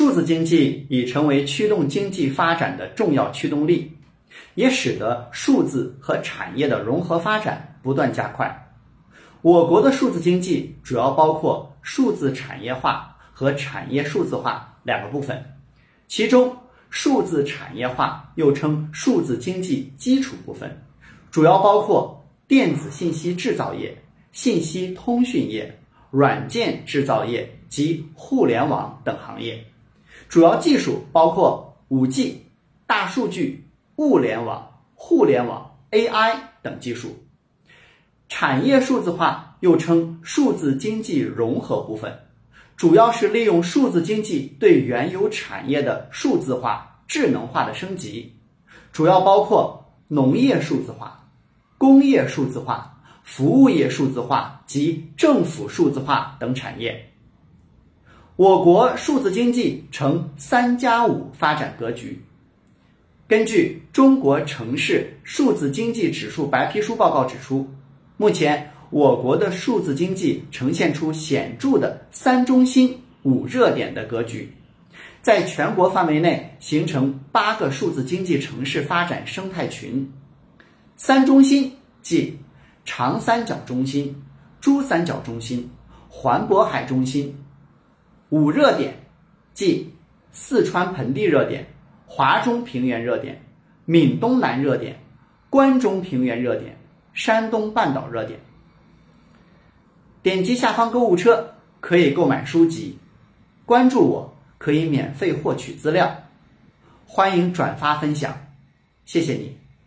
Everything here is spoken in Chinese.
数字经济已成为驱动经济发展的重要驱动力，也使得数字和产业的融合发展不断加快。我国的数字经济主要包括数字产业化和产业数字化两个部分，其中数字产业化又称数字经济基础部分，主要包括电子信息制造业、信息通讯业、软件制造业及互联网等行业。主要技术包括五 G、大数据、物联网、互联网、AI 等技术。产业数字化又称数字经济融合部分，主要是利用数字经济对原有产业的数字化、智能化的升级，主要包括农业数字化、工业数字化、服务业数字化及政府数字化等产业。我国数字经济呈“三加五”发展格局。根据《中国城市数字经济指数白皮书报告》指出，目前我国的数字经济呈现出显著的“三中心、五热点”的格局，在全国范围内形成八个数字经济城市发展生态群。三中心即长三角中心、珠三角中心、环渤海中心。五热点，即四川盆地热点、华中平原热点、闽东南热点、关中平原热点、山东半岛热点。点击下方购物车可以购买书籍，关注我可以免费获取资料，欢迎转发分享，谢谢你。